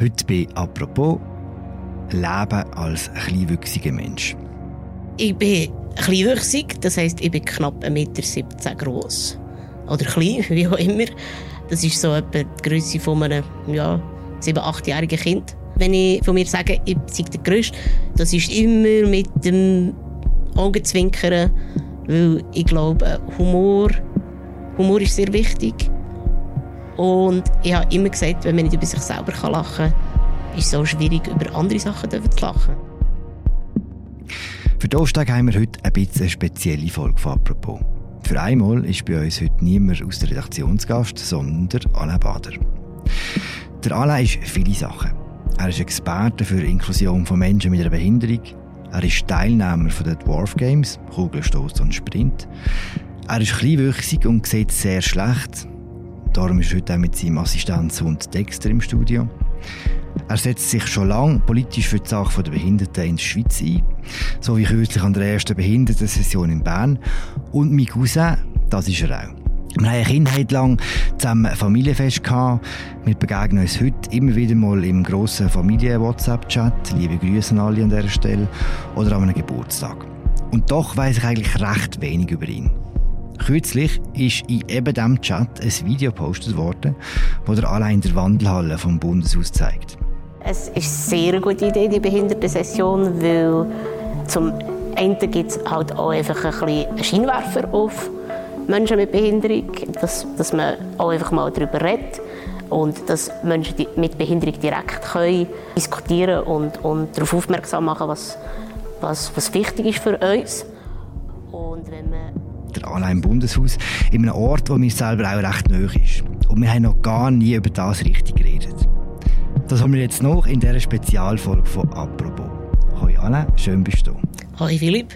Heute bei «Apropos» Leben als kleinwüchsiger Mensch. Ich bin kleinwüchsig, das heisst, ich bin knapp 1,17 Meter groß. Oder klein, wie auch immer. Das ist so etwa die Größe von einem ja, 7-, 8-jährigen Kind. Wenn ich von mir sage, ich sei der Größte, das ist immer mit dem Augenzwinkern, weil ich glaube, Humor, Humor ist sehr wichtig. Und ich habe immer gesagt, wenn man nicht über sich selber lachen kann, ist es auch schwierig, über andere Sachen zu lachen. Für Dostag haben wir heute ein bisschen eine spezielle Folge von «Apropos». Für einmal ist bei uns heute niemand aus der Redaktionsgast, sondern der Alain Bader. Der Alain ist viele Sachen. Er ist Experte für Inklusion von Menschen mit einer Behinderung. Er ist Teilnehmer der Dwarf Games, Kugelstoß und Sprint. Er ist kleinwüchsig und sieht sehr schlecht. Darum ist er heute auch mit seinem Assistenzhund Dexter im Studio. Er setzt sich schon lange politisch für die Sache der Behinderten in der Schweiz ein, so wie kürzlich an der ersten Behindertensession in Bern. Und mein Cousin, das ist er auch. Wir haben eine Kindheit lang zusammen ein Familienfest gehabt. Wir begegnen uns heute immer wieder mal im grossen Familien-WhatsApp-Chat. Liebe Grüße an alle an dieser Stelle. Oder an einem Geburtstag. Und doch weiß ich eigentlich recht wenig über ihn. Kürzlich ist in eben diesem Chat ein Video gepostet worden, das er allein in der Wandelhalle vom Bundeshaus zeigt. Es ist eine sehr gute Idee, die Behindertensession, weil zum einen gibt es halt auch einfach ein bisschen Scheinwerfer auf Menschen mit Behinderung, dass, dass man auch einfach mal darüber redet und dass Menschen mit Behinderung direkt können diskutieren und, und darauf aufmerksam machen, was, was, was wichtig ist für uns. Und wenn man der Anna im Bundeshaus, in einem Ort, wo mir selber auch recht nahe ist. Und wir haben noch gar nie über das richtig geredet. Das haben wir jetzt noch in dieser Spezialfolge von «Apropos». Hoi Anna, schön bist du. Hoi Philipp.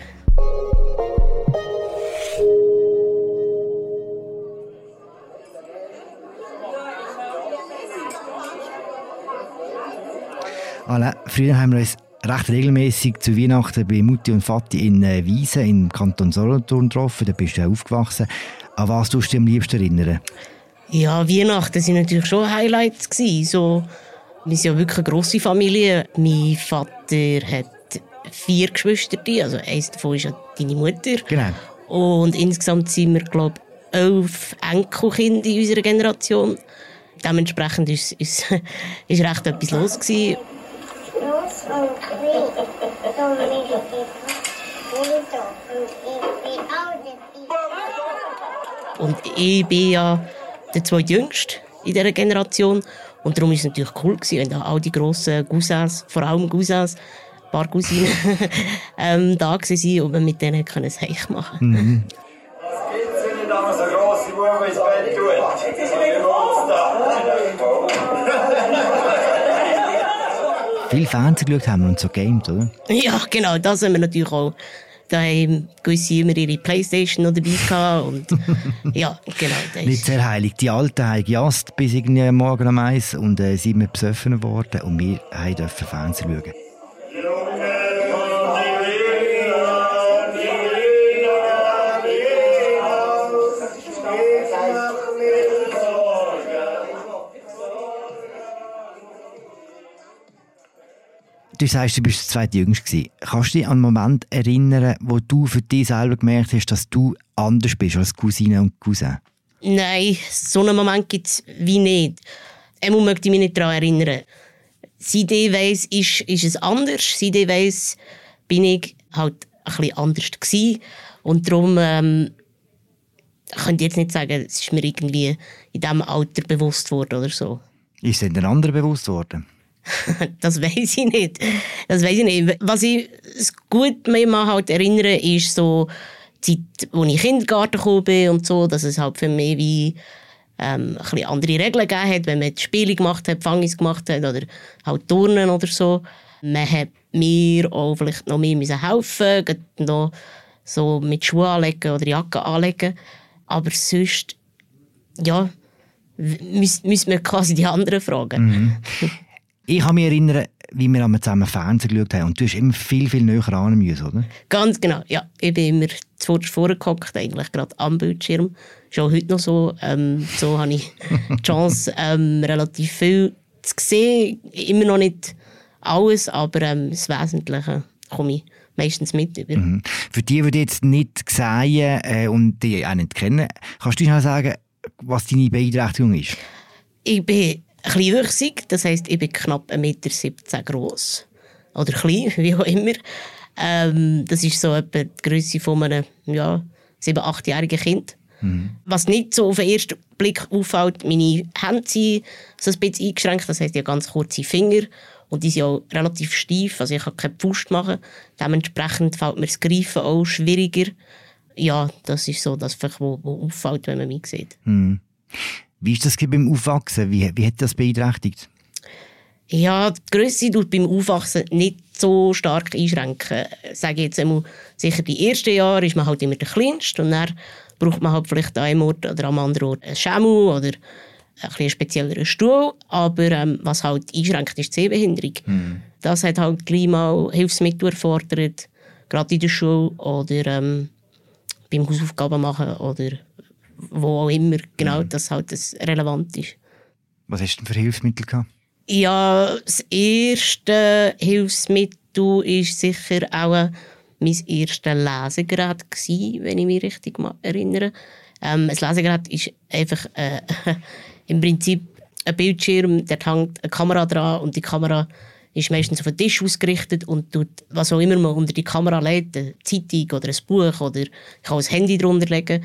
Alain, früher haben wir uns recht regelmäßig zu Weihnachten bei Mutti und Vati in äh, Wiesen im Kanton Solothurn getroffen. Da bist du ja aufgewachsen. An was tust du dich am liebsten erinnern? Ja, Weihnachten waren natürlich schon Highlights. Gewesen. So, wir sind ja wirklich eine grosse Familie. Mein Vater hat vier Geschwister, also eins davon ist ja deine Mutter. Genau. Und insgesamt sind wir, glaube ich, elf Enkelkinder in unserer Generation. Dementsprechend ist, ist, ist recht etwas los gewesen. Und ich bin ja der zweitjüngste in dieser Generation. Und darum war es natürlich cool, gewesen, wenn da all die grossen Cousins, vor allem Cousins, ein paar Cousinen, ähm, da waren und man mit denen ein Heich machen konnte. Mhm. Was gibt es denn, wenn man so grosse Buben ins Bett Viel Fernsehen geschaut haben wir und so gamed, oder? Ja, genau, das haben wir natürlich auch. Da haben gewisse immer ihre Playstation noch dabei gehabt und ja, genau. Nicht sehr heilig. Die Alten haben gejast bis irgendwie morgen am Eis und äh, sind wir besoffen worden und wir dürfen Fernsehen schauen. Du sagst, du bist der zweitjüngste. Kannst du dich an einen Moment erinnern, wo du für dich selber gemerkt hast, dass du anders bist als Cousine und Cousin? Nein, so einen Moment gibt es wie nicht. Einmal möchte ich mich nicht daran erinnern. Seit ich weiss, ist, ist es anders. Seit ich weiss, bin ich halt ein bisschen anders gewesen. Und darum ähm, könnte ich jetzt nicht sagen, es ist mir irgendwie in diesem Alter bewusst worden oder so. Ist es den anderen bewusst worden? das weiß ich nicht. Das weiß ich nicht. Was ich gut mich halt erinnere, ist so die Zeit, als ich in den Kindergarten gekommen bin und so, dass es halt für mich wie ähm, ein andere Regeln gegeben hat, wenn man Spiele gemacht hat, Fangis gemacht hat oder halt Turnen oder so. Man hat mir auch vielleicht noch mehr helfen noch so mit Schuhen anlegen oder Jacke anlegen. Aber sonst, ja, müssen wir quasi die anderen fragen. Mhm. Ich kann mich erinnern, wie wir zusammen Fernsehen geschaut haben. Und du hast immer viel, viel näher ran müssen, oder? Ganz genau, ja. Ich bin immer zuvorderst vorgehockt, eigentlich gerade am Bildschirm. Schon heute noch so. Ähm, so habe ich die Chance, ähm, relativ viel zu sehen, immer noch nicht alles, aber ähm, das Wesentliche komme ich meistens mit über. Mhm. Für die, die jetzt nicht sehen äh, und die auch nicht kennen, kannst du schnell sagen, was deine Beeinträchtigung ist? Ich bin kleinwüchsig, das heisst, ich bin knapp 1,17 Meter groß. Oder klein, wie auch immer. Ähm, das ist so etwa die Größe von einem ja, 7-, 8-jährigen Kind. Mhm. Was nicht so auf den ersten Blick auffällt, meine Hände sind so ein bisschen eingeschränkt, das heisst, ich habe ganz kurze Finger und die sind auch relativ steif, also ich kann keine Pfust machen. Dementsprechend fällt mir das Greifen auch schwieriger. Ja, das ist so das, was auffällt, wenn man mich sieht. Mhm. Wie ist das beim Aufwachsen? Wie, wie hat das beeinträchtigt? Ja, die Grösse tut beim Aufwachsen nicht so stark einschränken. Sage jetzt einmal, sicher die ersten Jahre ist man halt immer der Kleinste und dann braucht man halt vielleicht an einem Ort oder am anderen Ort einen Schemmel oder ein spezielleren Stuhl. Aber ähm, was halt einschränkt, ist die Sehbehinderung. Mhm. Das hat halt gleich mal Hilfsmittel erfordert, gerade in der Schule oder ähm, beim Hausaufgaben machen oder wo auch immer, genau, mhm. dass halt das relevant ist. Was hast du denn für Hilfsmittel gehabt? Ja, das erste Hilfsmittel war sicher auch mein erstes Lesegerät, gewesen, wenn ich mich richtig erinnere. Ähm, ein Lesegerät ist einfach äh, im Prinzip ein Bildschirm, der hängt eine Kamera dran und die Kamera ist meistens auf den Tisch ausgerichtet und tut, was auch immer man unter die Kamera legt, eine Zeitung oder ein Buch oder ich kann ein Handy drunter legen,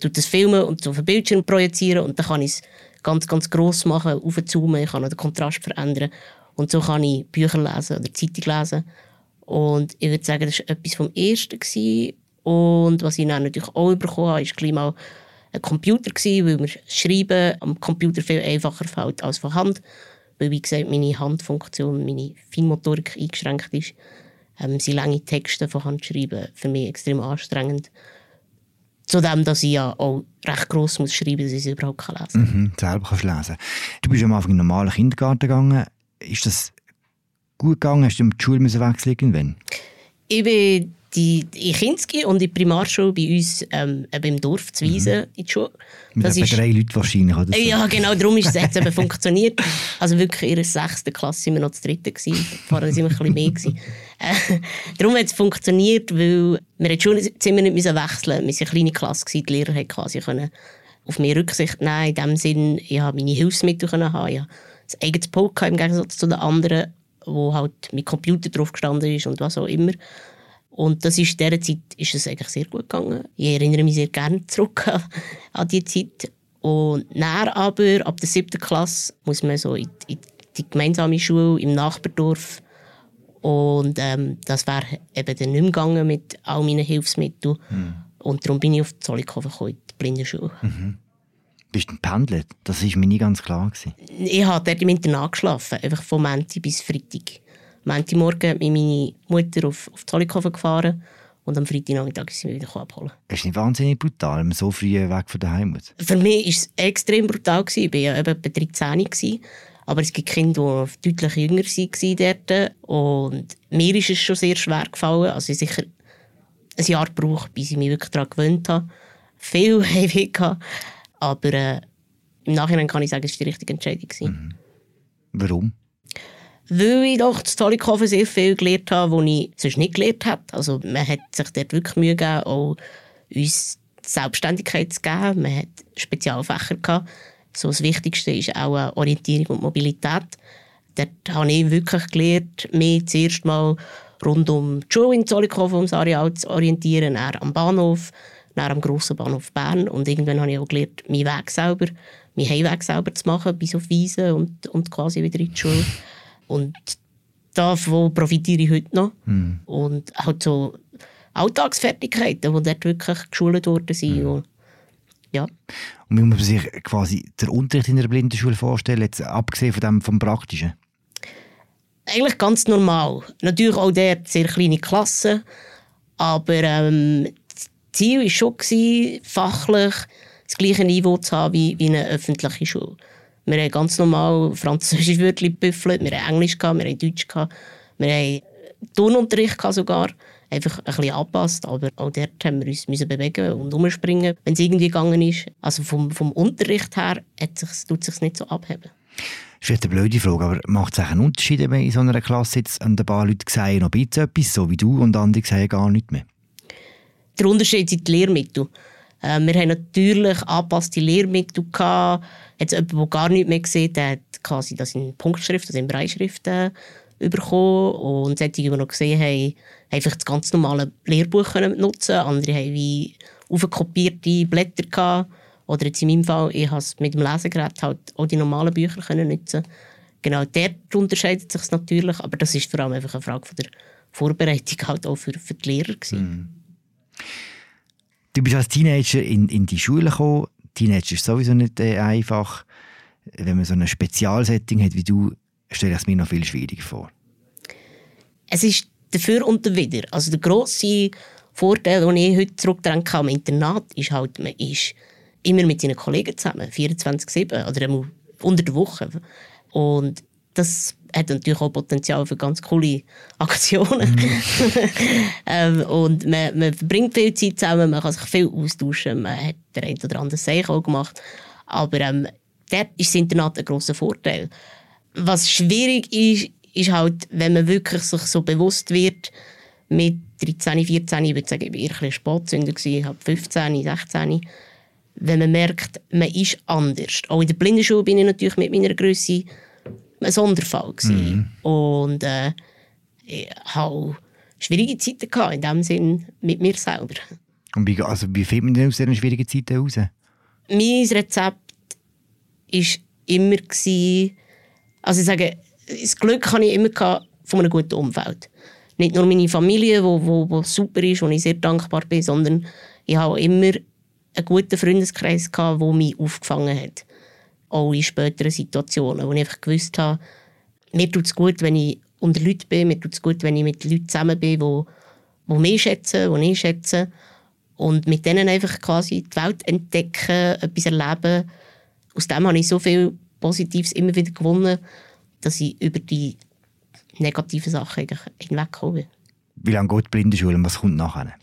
tut das filmen und auf den Bildschirm projizieren und dann kann ich es ganz, ganz gross machen, aufzoomen, ich kann den Kontrast verändern und so kann ich Bücher lesen oder Zeitung lesen und ich würde sagen, das war etwas vom Ersten gewesen. und was ich dann natürlich auch bekommen habe, ist gleich mal ein Computer gewesen, weil mir Schreiben am Computer viel einfacher fällt als von Hand, weil wie gesagt meine Handfunktion, meine Feinmotorik eingeschränkt ist. Ähm, sind lange Texte von Hand schreiben für mich extrem anstrengend. Zudem, dass ich ja auch recht gross muss schreiben muss, dass ich es überhaupt lesen kann. Mhm, selber kannst lesen. Du bist am Anfang in einen normalen Kindergarten gegangen. Ist das gut gegangen? Hast du die Schule wechseln irgendwann? Ich bin die, in Kinski und in der Primarschule bei uns ähm, im Dorf zu Wiesen mhm. in die Schule. Mit das ist, drei Leuten wahrscheinlich, oder so. Ja, genau, darum ist es jetzt eben funktioniert. Also wirklich in der sechsten Klasse waren wir noch das dritte. Gewesen. Vorher waren wir ein bisschen mehr. Gewesen. Darum hat es funktioniert, weil wir das Schulzimmer nicht wechseln mussten. Wir waren eine kleine Klasse, die Lehrer konnten quasi können auf mich Rücksicht nehmen. In dem Sinn, ich habe meine Hilfsmittel können haben. Ich das eigenes Pult im Gegensatz zu den anderen, wo halt mit Computer drauf gestanden ist und was auch immer. Und das ist, in dieser Zeit ist es eigentlich sehr gut gegangen. Ich erinnere mich sehr gerne zurück an, an die Zeit. Und dann aber, ab der siebten Klasse, muss man so in, in die gemeinsame Schule im Nachbardorf. Und ähm, das wäre eben dann nicht mehr gegangen mit all meinen Hilfsmitteln. Mhm. Und darum bin ich auf Zollikofen gekommen, die Blindenschule. Mhm. Bist du pendelt? Das war mir nie ganz klar. Gewesen. Ich habe dort im Internat geschlafen, einfach von Montag bis Freitag. Montagmorgen hat mich meine Mutter auf, auf Zollikofen gefahren und am Freitagnachmittag sie mich wieder abholen. Es ist nicht wahnsinnig brutal, so früh weg von daheim muss? Für mich war es extrem brutal. Ich war ja etwa 13. Aber es gibt Kinder, die deutlich jünger waren dort. Und mir ist es schon sehr schwer gefallen. Also ich sicher ein Jahr gebraucht, bis ich mich wirklich daran gewöhnt habe. Viel Heimweh gehabt. Aber äh, im Nachhinein kann ich sagen, es war die richtige Entscheidung. Mhm. Warum? weil ich doch zu Zollikofen sehr viel gelernt habe, was ich sonst nicht gelernt habe. Also man hat sich dort wirklich Mühe gegeben, auch uns Selbstständigkeit zu geben. Man hat Spezialfächer gehabt. So das Wichtigste ist auch Orientierung und Mobilität. Dort habe ich wirklich gelernt, mich zuerst mal rund um die Schule in Zollikofen, ums Areal zu orientieren, dann am Bahnhof, dann am grossen Bahnhof Bern. Und irgendwann habe ich auch gelernt, meinen Weg selber, meinen Heimweg selber zu machen, bis auf Wiesen und, und quasi wieder in die Schule. Und davon profitiere ich heute noch. Mhm. Und halt so Alltagsfertigkeiten, die dort wirklich geschult worden sind. Mhm. Ja. Und wie muss man sich quasi den Unterricht in einer Blindenschule vorstellen, jetzt abgesehen von dem vom Praktischen? Eigentlich ganz normal. Natürlich auch dort sehr kleine Klassen, aber ähm, das Ziel war schon, gewesen, fachlich das gleiche Niveau zu haben wie, wie eine öffentliche Schule. Wir haben ganz normal französische Wörter gebüffelt, wir haben Englisch, gehabt, wir haben Deutsch, gehabt, wir haben Turnunterricht sogar. Einfach ein bisschen angepasst, aber auch dort haben wir uns müssen bewegen und umspringen, wenn es irgendwie gegangen ist. Also vom, vom Unterricht her hat sich, tut es sich nicht so abheben. Das ist eine blöde Frage, aber macht es einen Unterschied, wenn in so einer Klasse jetzt ein paar Leute sagen noch ein bisschen etwas, so wie du, und andere sagen gar nichts mehr? Der Unterschied sind die Lehrmittel. Äh, wir haben natürlich angepasste Lehrmittel gehabt. Jetzt jemand, der gar nichts mehr sieht, der hat quasi das in Punktschrift, also in Breitschrift äh, bekommen. Und solche, die noch gesehen haben, einfach das ganz normale Lehrbuch können nutzen Andere haben wie aufgekopierte Blätter gehabt. Oder jetzt in meinem Fall, ich habe mit dem Lesegerät halt auch die normalen Bücher können nutzen Genau, dort unterscheidet sich natürlich, aber das ist vor allem einfach eine Frage von der Vorbereitung halt auch für, für die Lehrer gewesen. Mm. Du bist als Teenager in, in die Schule gekommen. Teenager ist sowieso nicht äh, einfach. Wenn man so ein Spezialsetting hat wie du, stelle ich es mir noch viel schwieriger vor. Es ist dafür und dawider. Also der grosse Vorteil, den ich heute zurückdenke am Internat, ist halt, man ist immer mit seinen Kollegen zusammen, 24-7 oder unter der Woche. Und das hat natürlich auch Potenzial für ganz coole Aktionen. Ähm, und man, man verbringt viel Zeit zusammen, man kann sich viel austauschen, man hat der ein oder andere Seich auch gemacht. Aber ähm, dort ist das Internat ein grosser Vorteil. Was schwierig ist, ist halt, wenn man wirklich sich so bewusst wird, mit 13, 14, ich würde sagen, ich war ein bisschen Spatzünder, ich habe 15, 16, wenn man merkt, man ist anders. Auch in der Blindenschule bin ich natürlich mit meiner Größe ein Sonderfall. Mhm. Und äh, ich hatte schwierige Zeiten gehabt, in dem Sinn mit mir selber. Und wie, also wie findet man denn aus diesen schwierigen Zeiten raus? Mein Rezept war immer, gewesen, also ich sage, das Glück hatte ich immer von einem guten Umfeld. Nicht nur meine Familie, die wo, wo, wo super ist, wo ich sehr dankbar bin, sondern ich habe immer einen guten Freundeskreis, gehabt, der mich aufgefangen hat auch in späteren Situationen, wo ich einfach gewusst habe, mir tut es gut, wenn ich unter Leuten bin, mir tut es gut, wenn ich mit Leuten zusammen bin, die, die mich schätzen, die ich schätze. Und mit denen einfach quasi die Welt entdecken, etwas erleben. Aus dem habe ich so viel Positives immer wieder gewonnen, dass ich über die negativen Sachen eigentlich hinwegkomme. Wie lange geht die Blindenschule und was kommt nachher?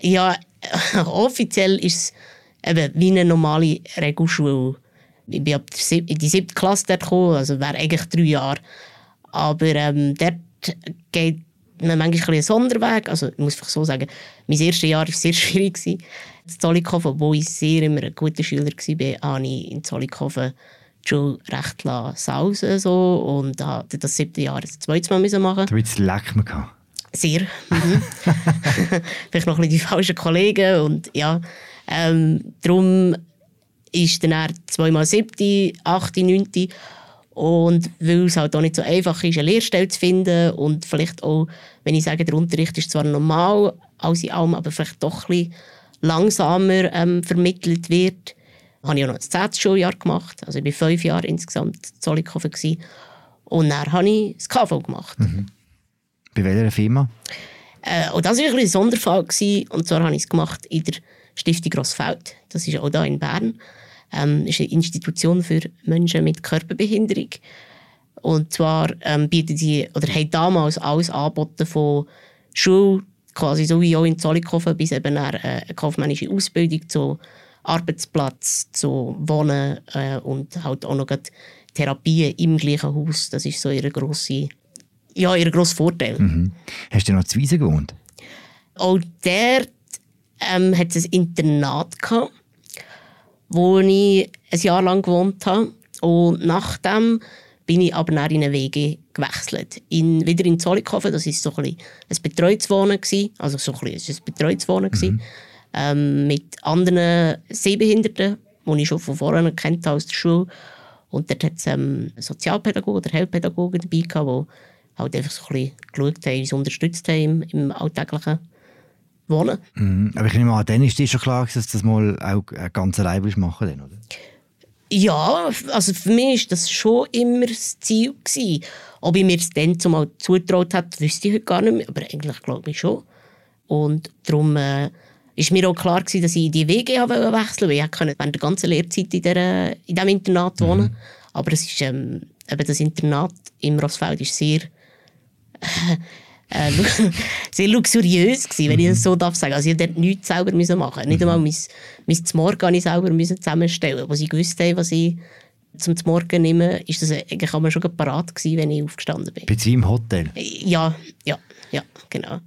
Ja, offiziell ist es eben wie eine normale Regelschule ich bin ab in die siebte Klasse dort gekommen, also wäre eigentlich drei Jahre. Aber ähm, dort geht man manchmal einen Sonderweg. Also ich muss einfach so sagen, mein erstes Jahr war sehr schwierig. In Zollikofen, obwohl ich sehr immer ein guter Schüler war, habe ich in Zollikofen Schule recht sausen so und habe das siebte Jahr das zweite Mal machen. Du hast leck gehabt. Sehr. Mhm. Vielleicht noch ein bisschen die falschen Kollegen und ja. Ähm, darum ist dann er zweimal siebte, achte, neunte. Und weil es halt auch nicht so einfach ist, eine Lehrstelle zu finden und vielleicht auch, wenn ich sage, der Unterricht ist zwar normal, alles in allem, aber vielleicht doch ein bisschen langsamer ähm, vermittelt wird, habe ich auch noch das zehnte Schuljahr gemacht. Also ich war fünf Jahre insgesamt in Zollikofen. Und dann habe ich das KV gemacht. Mhm. Bei welcher Firma? Äh, und das war ein, ein Sonderfall. Gewesen. Und zwar habe ich es gemacht in der Stiftung Grossfeld. Das ist auch hier in Bern ähm, ist eine Institution für Menschen mit Körperbehinderung. Und zwar ähm, bieten sie, oder haben damals alles angeboten von Schule, quasi so wie auch in Zollikofen, bis eben eine, äh, eine kaufmännische Ausbildung zu Arbeitsplatz, zu Wohnen äh, und halt auch noch Therapien im gleichen Haus. Das ist so ihr grosser ja, ihr grosser Vorteil. Mhm. Hast du noch zu Wiesen gewohnt? Auch dort ähm, hat es ein Internat gehabt wo ich ein Jahr lang gewohnt habe. Und nachdem bin ich aber nach in eine WG gewechselt. In, wieder in Zollikofen, das war so ein, ein Betreuungswohnen. Gewesen. Also so ein, bisschen, ein Betreuungswohnen. Mhm. Ähm, mit anderen Sehbehinderten, die ich schon von vorher kennt aus der Schule. Und dort hat es ähm, Sozialpädagogen oder Heilpädagogen dabei gehabt, die halt einfach so ein bisschen geschaut haben, uns unterstützt haben im, im alltäglichen wohnen. Mhm. Aber ich nehme an, dann ist dir schon klar, dass du das mal auch ganz allein willst machen willst, oder? Ja, also für mich war das schon immer das Ziel. Gewesen. Ob ich mir es dann zumal zutraut habe, wüsste ich heute gar nicht mehr, aber eigentlich glaube ich schon. Und darum äh, ist mir auch klar gewesen, dass ich die WG wechseln wollte, weil ich während der ganzen Lehrzeit in, der, in diesem Internat wohnen. Mhm. Aber es ist, ähm, eben das Internat im Rossfeld ist sehr... Äh, äh, sehr luxuriös gewesen, wenn ich das so darf sagen. Also ich dort nichts selber machen. Nicht einmal mein, mein Zmorgen ich selber müssen zusammenstellen, wo sie gewusst haben, was ich zum Morgen nehmen, ist das eigentlich immer schon parat gewesen, wenn ich aufgestanden bin. Bei im Hotel? Ja, ja, ja, genau.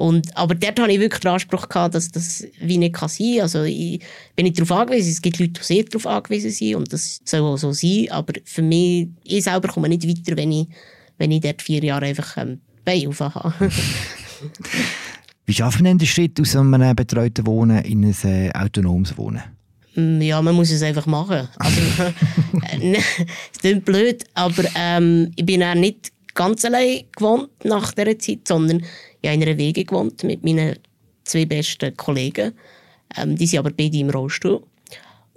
Und, aber dort hatte ich wirklich den Anspruch, gehabt, dass das wie nicht kann sein kann. Also ich bin nicht darauf angewiesen. Es gibt Leute, die sehr darauf angewiesen sind und das soll auch so sein. Aber für mich, ich selber komme nicht weiter, wenn ich, wenn ich dort vier Jahre einfach ähm, Bein habe. Wie schafft man denn den Schritt aus einem betreuten Wohnen in ein äh, autonomes Wohnen? Mm, ja, man muss es einfach machen. Also, äh, es klingt blöd, aber ähm, ich bin auch nicht ganz allein gewohnt nach dieser Zeit, sondern ich habe in einer Wege gewohnt mit meinen zwei besten Kollegen. Ähm, die sind aber beide im Rollstuhl.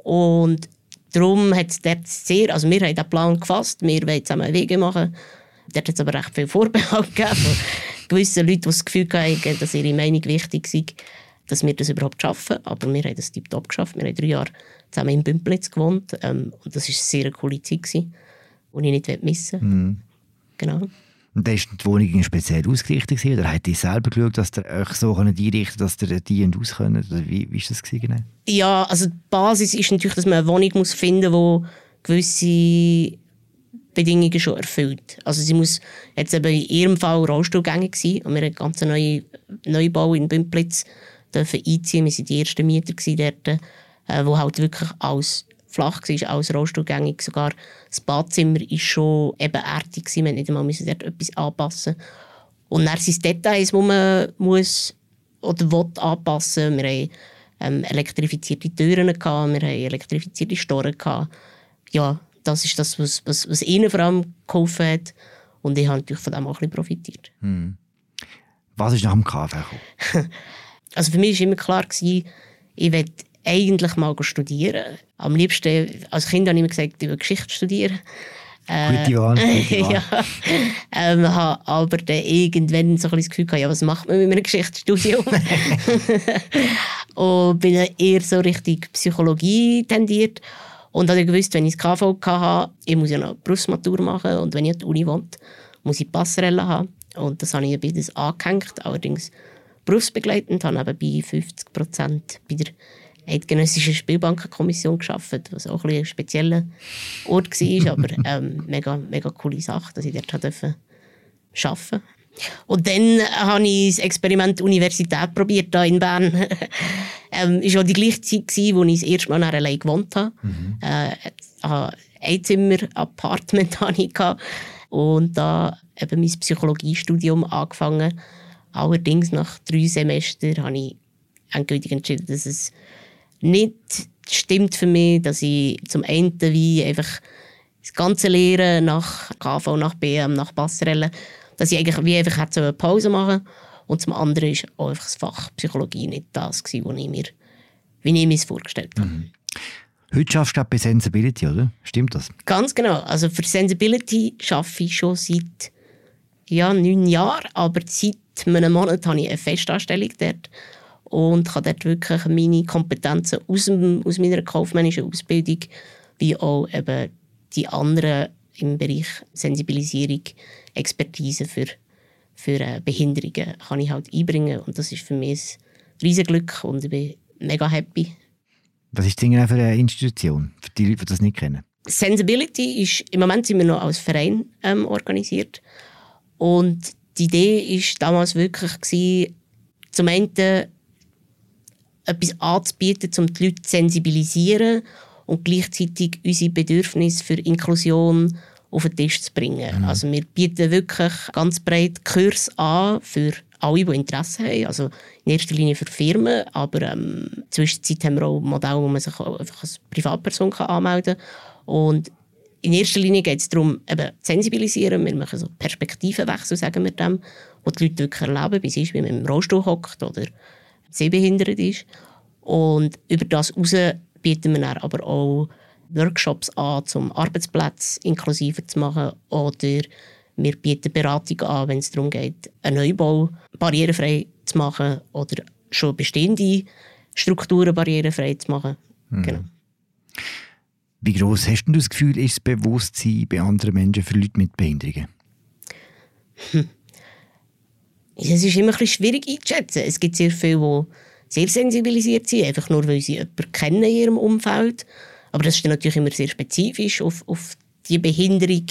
Und darum hat es dort sehr, also wir haben den Plan gefasst, wir wollen zusammen Wege machen. Dort hat es aber recht viel Vorbehalt gegeben von gewissen Leuten, die das Gefühl hatten, dass ihre Meinung wichtig sei, dass wir das überhaupt schaffen. Aber wir haben das tiptop geschafft. Wir haben drei Jahre zusammen in Bümplitz gewohnt. Ähm, und das war eine sehr coole Zeit, die ich nicht missen will. Mhm. Genau. Und dann ist die Wohnung speziell ausgerichtet oder habt ihr selber geschaut, dass ihr euch so einrichten dass ihr die und aus könnt? Oder wie, ist das genau? Ja, also die Basis ist natürlich, dass man eine Wohnung muss finden muss, die gewisse Bedingungen schon erfüllt. Also sie muss jetzt eben in ihrem Fall rollstuhlgängig sein und wir haben einen ganz neuen Neubau in Bümplitz dürfen einziehen. Wir waren die ersten Mieter dort, äh, wo halt wirklich alles flach war, alles rollstuhlgängig. Sogar das Badzimmer war schon ebenerdig. Wir mussten nicht einmal dort etwas anpassen. Und dann sind es Details, die man muss oder will anpassen Wir haben ähm, elektrifizierte Türen, gehabt, wir haben elektrifizierte Storen. Gehabt. Ja, das ist das, was, was, was ihnen vor allem geholfen hat. Und ich habe natürlich von dem auch ein bisschen profitiert. Hm. Was ist nach dem KV gekommen? also für mich war immer klar, gewesen, ich will eigentlich mal studieren. Am liebsten, als Kind habe ich immer gesagt, ich will Geschichte studieren. Äh, gute Wahl. Gute Wahl. ja, ähm, habe aber dann irgendwann so ein das Gefühl gehabt, ja, was macht man mit einem Geschichtsstudium? und bin dann eher so richtig Psychologie tendiert. Und dann gewusst, wenn ich das KV hatte, ich muss ja noch Berufsmatur machen und wenn ich an der Uni wohne, muss ich Passerelle haben. Und das habe ich beides angehängt, allerdings berufsbegleitend, habe nebenbei 50 Prozent bei der Eidgenössischen Spielbankenkommission geschafft, was auch ein, ein spezieller Ort war, aber ähm, mega, mega coole Sache, dass ich dort arbeiten durfte. Und dann habe ich das Experiment Universität probiert hier in Bern. ähm, es war auch die gleiche Zeit, wo ich das erste Mal allein gewohnt habe. Mhm. Äh, ein Zimmer-Apartment hatte und da eben mein Psychologiestudium angefangen. Allerdings nach drei Semestern habe ich endgültig entschieden, dass es nicht stimmt für mich, dass ich zum einen wie einfach das ganze Lehren nach KV, nach BM, nach Passerelle dass ich eigentlich wie einfach hätte eine Pause machen und zum anderen ist auch einfach das Fach Psychologie nicht das gewesen, was ich mir, wie ich mir es vorgestellt habe. Mhm. Heute schaffst du bei Sensibility, oder? Stimmt das? Ganz genau. Also für Sensibility arbeite ich schon seit ja, neun Jahren, aber seit einem Monat habe ich eine Festanstellung dort und kann dort wirklich meine Kompetenzen aus, dem, aus meiner kaufmännischen Ausbildung wie auch eben die anderen im Bereich Sensibilisierung Expertise für, für äh, Behinderungen kann ich halt einbringen. Und das ist für mich ein riesiges Glück und ich bin mega happy. Was ist das für eine Institution, für die Leute, die das nicht kennen? Sensibility ist, im Moment sind wir noch als Verein ähm, organisiert. Und die Idee war damals wirklich, gewesen, zum einen etwas anzubieten, um die Leute zu sensibilisieren und gleichzeitig unsere Bedürfnisse für Inklusion auf den Tisch zu bringen. Mhm. Also wir bieten wirklich ganz breit Kurs an für alle, die Interesse haben. Also in erster Linie für Firmen, aber ähm, zwischenzeit haben wir auch Modelle, wo man sich einfach als Privatperson kann anmelden kann. Und in erster Linie geht es darum, eben zu sensibilisieren. Wir machen so Perspektivenwechsel, sagen wir dem, wo die Leute wirklich erleben, wie es ist, wie man im Rollstuhl hockt oder sehbehindert ist. Und über das heraus bieten wir dann aber auch Workshops an, um Arbeitsplätze inklusiver zu machen. Oder wir bieten Beratung an, wenn es darum geht, einen Neubau barrierefrei zu machen oder schon bestehende Strukturen barrierefrei zu machen. Mhm. Genau. Wie groß hast du das Gefühl, ist das Bewusstsein bei anderen Menschen für Leute mit Behinderungen? Hm. Es ist immer ein bisschen schwierig einzuschätzen. Es gibt sehr viele, die sehr sensibilisiert sind, einfach nur weil sie jemanden kennen in ihrem Umfeld Aber das ist dann natürlich immer sehr spezifisch auf, auf die Behinderung,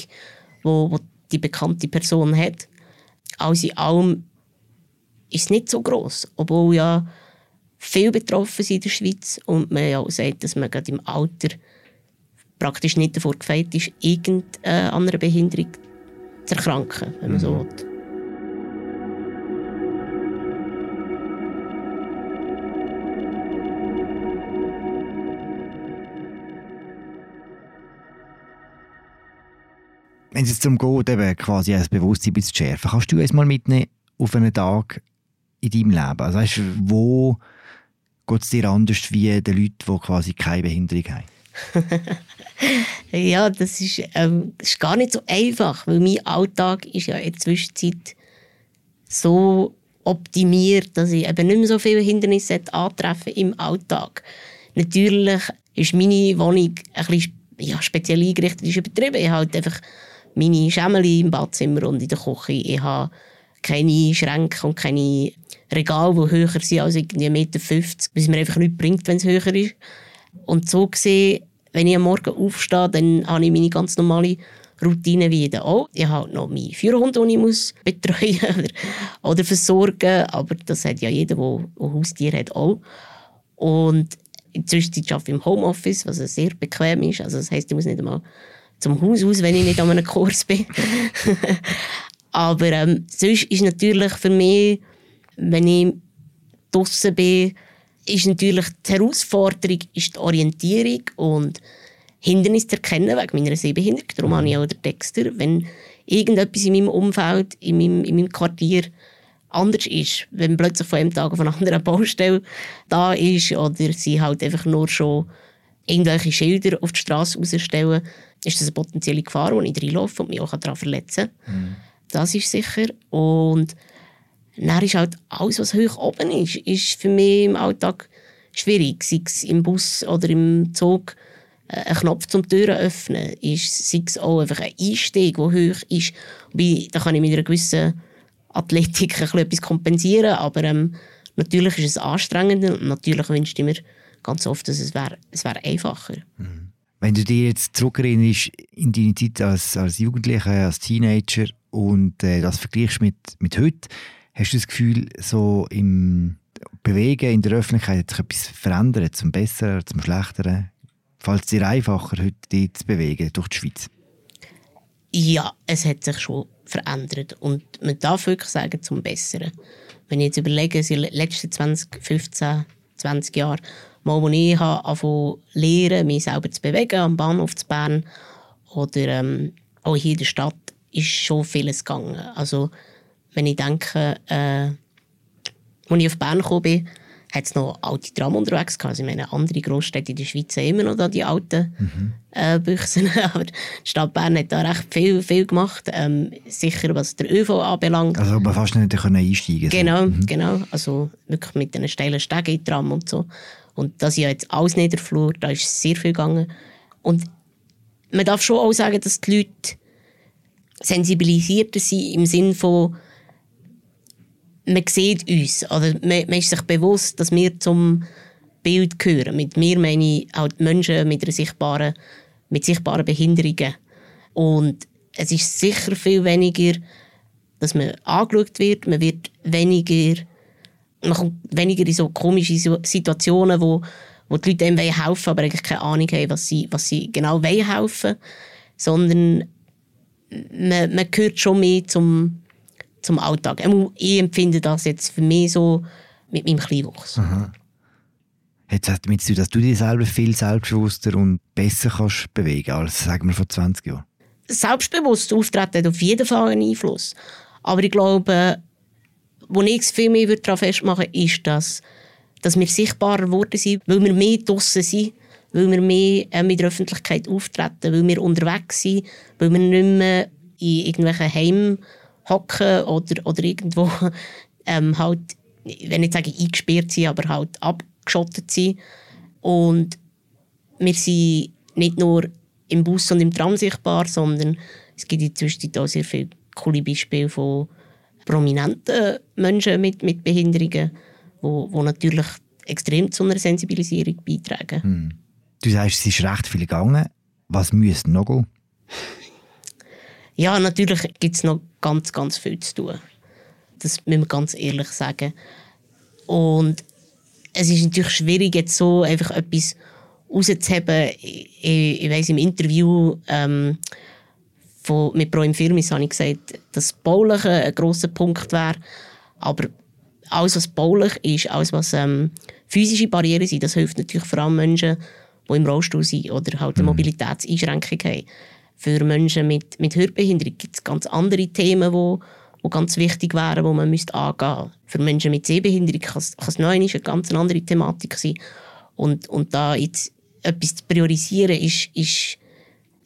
wo, wo die bekannte Person hat. Alles in allem ist es nicht so groß, obwohl ja viel betroffen sind in der Schweiz und man ja auch sagt, dass man gerade im Alter praktisch nicht davor gefeit ist, irgendeine andere Behinderung zu erkranken, wenn man mhm. so will. Wenn es darum geht, eben quasi das Bewusstsein zu schärfen, kannst du uns mal mitnehmen auf einen Tag in deinem Leben? Also weißt, wo geht es dir anders wie den Leuten, die quasi keine Behinderung haben? ja, das ist, ähm, das ist gar nicht so einfach, weil mein Alltag ist ja in der Zwischenzeit so optimiert, dass ich eben nicht mehr so viele Hindernisse antreffen im Alltag. Natürlich ist meine Wohnung ein bisschen ja, speziell eingerichtet, ist übertrieben. Ich habe halt einfach meine Schemmel im Badzimmer und in der Küche. Ich habe keine Schränke und keine Regale, die höher sind als irgendwie 1,50 Meter, was mir einfach nichts bringt, wenn es höher ist. Und so gesehen, wenn ich am Morgen aufstehe, dann habe ich meine ganz normale Routine wie jeder auch. Ich habe noch meinen Führerhund, den ich muss betreuen oder, oder versorgen aber das hat ja jeder, der ein Haustier hat, auch. Und inzwischen arbeite ich im Homeoffice, was sehr bequem ist. Also das heisst, ich muss nicht einmal zum Haus aus, wenn ich nicht an einem Kurs bin. Aber ähm, sonst ist natürlich für mich, wenn ich draußen bin, ist natürlich die Herausforderung ist die Orientierung und Hindernisse zu erkennen wegen meiner Sehbehinderung. Darum habe ich auch den Texter. Wenn irgendetwas in meinem Umfeld, in meinem, in meinem Quartier anders ist, wenn plötzlich von einem Tag auf einen anderen Baustelle da ist oder sie halt einfach nur schon irgendwelche Schilder auf die Straße rausstellen, ist das eine potenzielle Gefahr, wo ich reinlaufe und mich auch daran verletzen kann. Mhm. Das ist sicher. Und dann ist halt alles, was hoch oben ist, ist für mich im Alltag schwierig. Sei es im Bus oder im Zug äh, ein Knopf zum Türen öffnen, ist, sei es auch einfach ein Einstieg, der hoch ist. Wobei, da kann ich mit einer gewissen Athletik ein etwas kompensieren, aber ähm, natürlich ist es anstrengend und natürlich wünschte ich mir ganz oft, dass es wäre es wär einfacher. Mhm. Wenn du dir jetzt zurückerinnerst in deine Zeit als, als Jugendlicher, als Teenager und äh, das vergleichst mit, mit heute, hast du das Gefühl, so im Bewegen in der Öffentlichkeit hat sich etwas verändert, zum Besseren, zum Schlechteren? Fällt es dir einfacher, heute dich zu bewegen durch die Schweiz? Ja, es hat sich schon verändert und man darf wirklich sagen, zum Besseren. Wenn ich jetzt überlege, den letzten 20, 15, 20 Jahren mal, wo ich habe lernen, mich selber zu bewegen, am Bahnhof zu Bern oder ähm, auch hier in der Stadt, ist schon vieles gegangen. Also, wenn ich denke, äh, als ich auf Bern gekommen bin, hat es noch alte Tram unterwegs gehabt. Also ich meine, andere Großstädte in der Schweiz haben immer noch da die alten mhm. äh, Büchsen. Aber die Stadt Bern hat da recht viel, viel gemacht. Ähm, sicher, was der ÖV anbelangt. Also man fast nicht einsteigen Genau, mhm. genau. Also wirklich mit den steilen Stegen in Tram und so. Und das ist ja jetzt alles Niederflur, da ist sehr viel gegangen. Und man darf schon auch sagen, dass die Leute sensibilisierter sind im Sinne von, man sieht uns, oder man, man ist sich bewusst, dass wir zum Bild gehören. Mit mir meine ich auch die Menschen mit, einer sichtbaren, mit sichtbaren Behinderungen. Und es ist sicher viel weniger, dass man angeschaut wird, man wird weniger man kommt weniger in so komische Situationen, wo, wo die Leute einem helfen aber eigentlich keine Ahnung haben, was sie, was sie genau wollen helfen sondern man, man gehört schon mehr zum, zum Alltag. Ich empfinde das jetzt für mich so mit meinem Kleinwuchs. Aha. Jetzt zu tun, dass du dich selber viel selbstbewusster und besser kannst bewegen als, sagen wir, vor 20 Jahren? Selbstbewusst auftreten hat auf jeden Fall einen Einfluss. Aber ich glaube, wo ich viel mehr daran festmachen würde, ist, dass, dass wir sichtbarer geworden sind, weil wir mehr draussen sind, weil wir mehr mit der Öffentlichkeit auftreten, weil wir unterwegs sind, weil wir nicht mehr in irgendwelchen Heimen hocken oder, oder irgendwo ähm, halt, wenn nicht sagen eingesperrt sind, aber halt abgeschottet sind. Und wir sind nicht nur im Bus und im Tram sichtbar, sondern es gibt inzwischen auch sehr viele coole Beispiele von prominenten Menschen mit, mit Behinderungen, wo, wo natürlich extrem zu einer Sensibilisierung beitragen. Hm. Du sagst, es ist recht viel gegangen. Was müsste noch gehen? Ja, natürlich gibt es noch ganz, ganz viel zu tun. Das müssen wir ganz ehrlich sagen. Und es ist natürlich schwierig, jetzt so einfach etwas rauszuheben. Ich, ich, ich weiss, im Interview ähm, von, mit Pro im Firmis habe ich gesagt, dass Bauliche ein grosser Punkt wäre. Aber alles, was baulich ist, alles, was ähm, physische Barrieren sind, das hilft natürlich vor allem Menschen, die im Rollstuhl sind oder halt eine mhm. Mobilitätseinschränkung haben. Für Menschen mit, mit Hörbehinderung gibt es ganz andere Themen, die die ganz wichtig wären, die man müsste angehen müsste. Für Menschen mit Sehbehinderung kann es noch eine ganz andere Thematik sein. Und, und da jetzt etwas zu priorisieren, ist, ist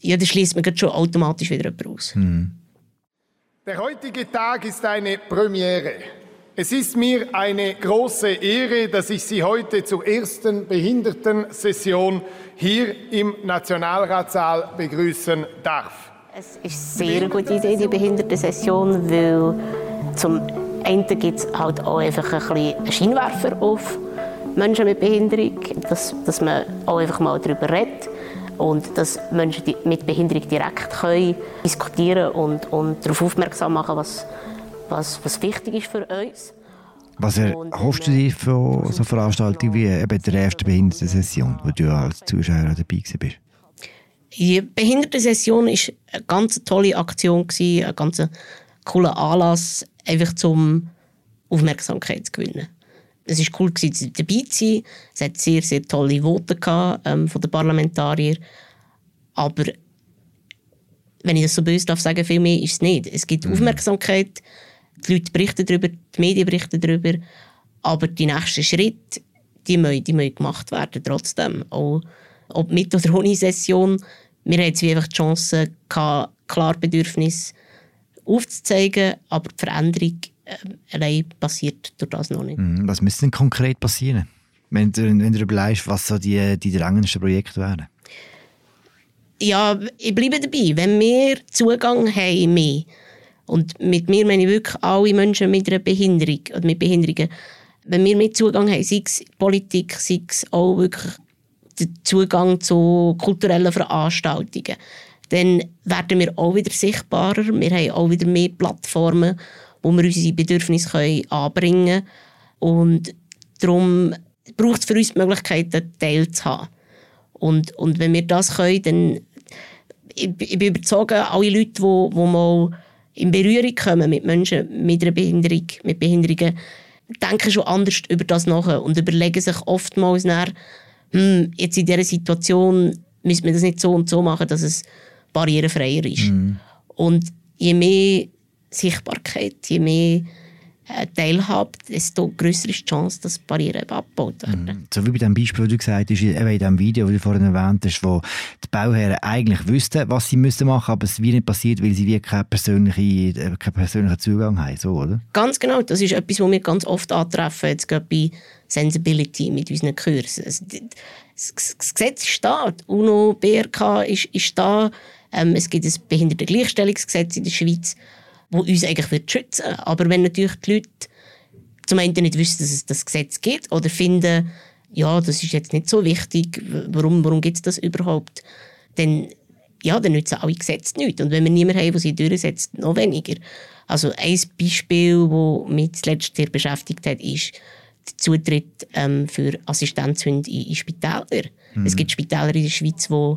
ja, da schließt man schon automatisch wieder jemand aus. Hm. Der heutige Tag ist eine Premiere. Es ist mir eine große Ehre, dass ich Sie heute zur ersten Behindertensession hier im Nationalratssaal begrüßen darf. Es ist eine sehr gute Idee, die Behindertensession, weil zum einen gibt es halt auch einfach ein bisschen Scheinwerfer auf Menschen mit Behinderung, dass, dass man auch einfach mal darüber redet und dass Menschen mit Behinderung direkt können diskutieren und, und darauf aufmerksam machen, was, was, was wichtig ist für uns. Was erhoffst du dir von so Veranstaltungen wie eben der ersten Behindertensession, wo du als Zuschauer dabei bist? Die Behindertensession war eine ganz tolle Aktion, ein ganz cooler Anlass, einfach zum Aufmerksamkeit zu gewinnen. Es war cool, dabei zu sein. Es hat sehr, sehr tolle Voten gehabt, ähm, von den Parlamentariern. Aber wenn ich das so böse darf sagen, viel mehr ist es nicht. Es gibt mhm. Aufmerksamkeit, die Leute berichten darüber, die Medien berichten darüber, aber die nächsten Schritte, die müssen, die müssen gemacht werden trotzdem. Auch, ob mit oder ohne Session. Wir haben jetzt einfach die Chance, klar Bedürfnis aufzuzeigen, aber die Veränderung allein passiert durch das noch nicht. Mhm. Was müsste denn konkret passieren, wenn du, wenn du überlegst, was so die, die drängendsten Projekte wären? Ja, ich bleibe dabei. Wenn wir Zugang haben, mehr, und mit mir meine ich wirklich alle Menschen mit einer Behinderung oder mit Behinderungen, wenn wir mehr Zugang haben, sei es Politik, sei es auch wirklich der Zugang zu kulturellen Veranstaltungen, dann werden wir auch wieder sichtbarer. Wir haben auch wieder mehr Plattformen, wo wir unsere Bedürfnisse können anbringen können. Und darum braucht es für uns die Möglichkeit, einen Teil zu haben. Und, und wenn wir das können, dann ich, ich bin überzeugt, alle Leute, die, die mal in Berührung kommen mit Menschen mit einer Behinderung, mit Behinderungen, denken schon anders über das nach und überlegen sich oftmals nach, hm, jetzt in dieser Situation müssen wir das nicht so und so machen, dass es barrierefreier ist. Mhm. Und je mehr Sichtbarkeit, je mehr äh, Teilhabe, desto größer ist die Chance, dass Barrieren abgebaut werden. Mhm. So wie bei dem Beispiel, das du gesagt hast, eben in dem Video, das du vorhin erwähnt hast, wo die Bauherren eigentlich wüssten, was sie müssen machen, aber es wie nicht passiert, weil sie wie keinen persönlichen, äh, keinen persönlichen Zugang haben, so, oder? Ganz genau, das ist etwas, was wir ganz oft antreffen, jetzt gerade bei Sensibility mit unseren Kursen. Das, das Gesetz ist da, die UNO, BRK ist, ist da, ähm, es gibt ein Behindertengleichstellungsgesetz in der Schweiz, das uns eigentlich wird schützen wird. Aber wenn natürlich die Leute zum einen nicht wissen, dass es das Gesetz gibt oder finden, ja, das ist jetzt nicht so wichtig, warum, warum gibt es das überhaupt, dann, ja, dann nützen alle Gesetze nichts. Und wenn wir niemanden haben, der sie durchsetzt, noch weniger. Also ein Beispiel, das mich zuletzt sehr beschäftigt hat, ist der Zutritt ähm, für Assistenzhunde in, in Spitäler. Mhm. Es gibt Spitäler in der Schweiz, die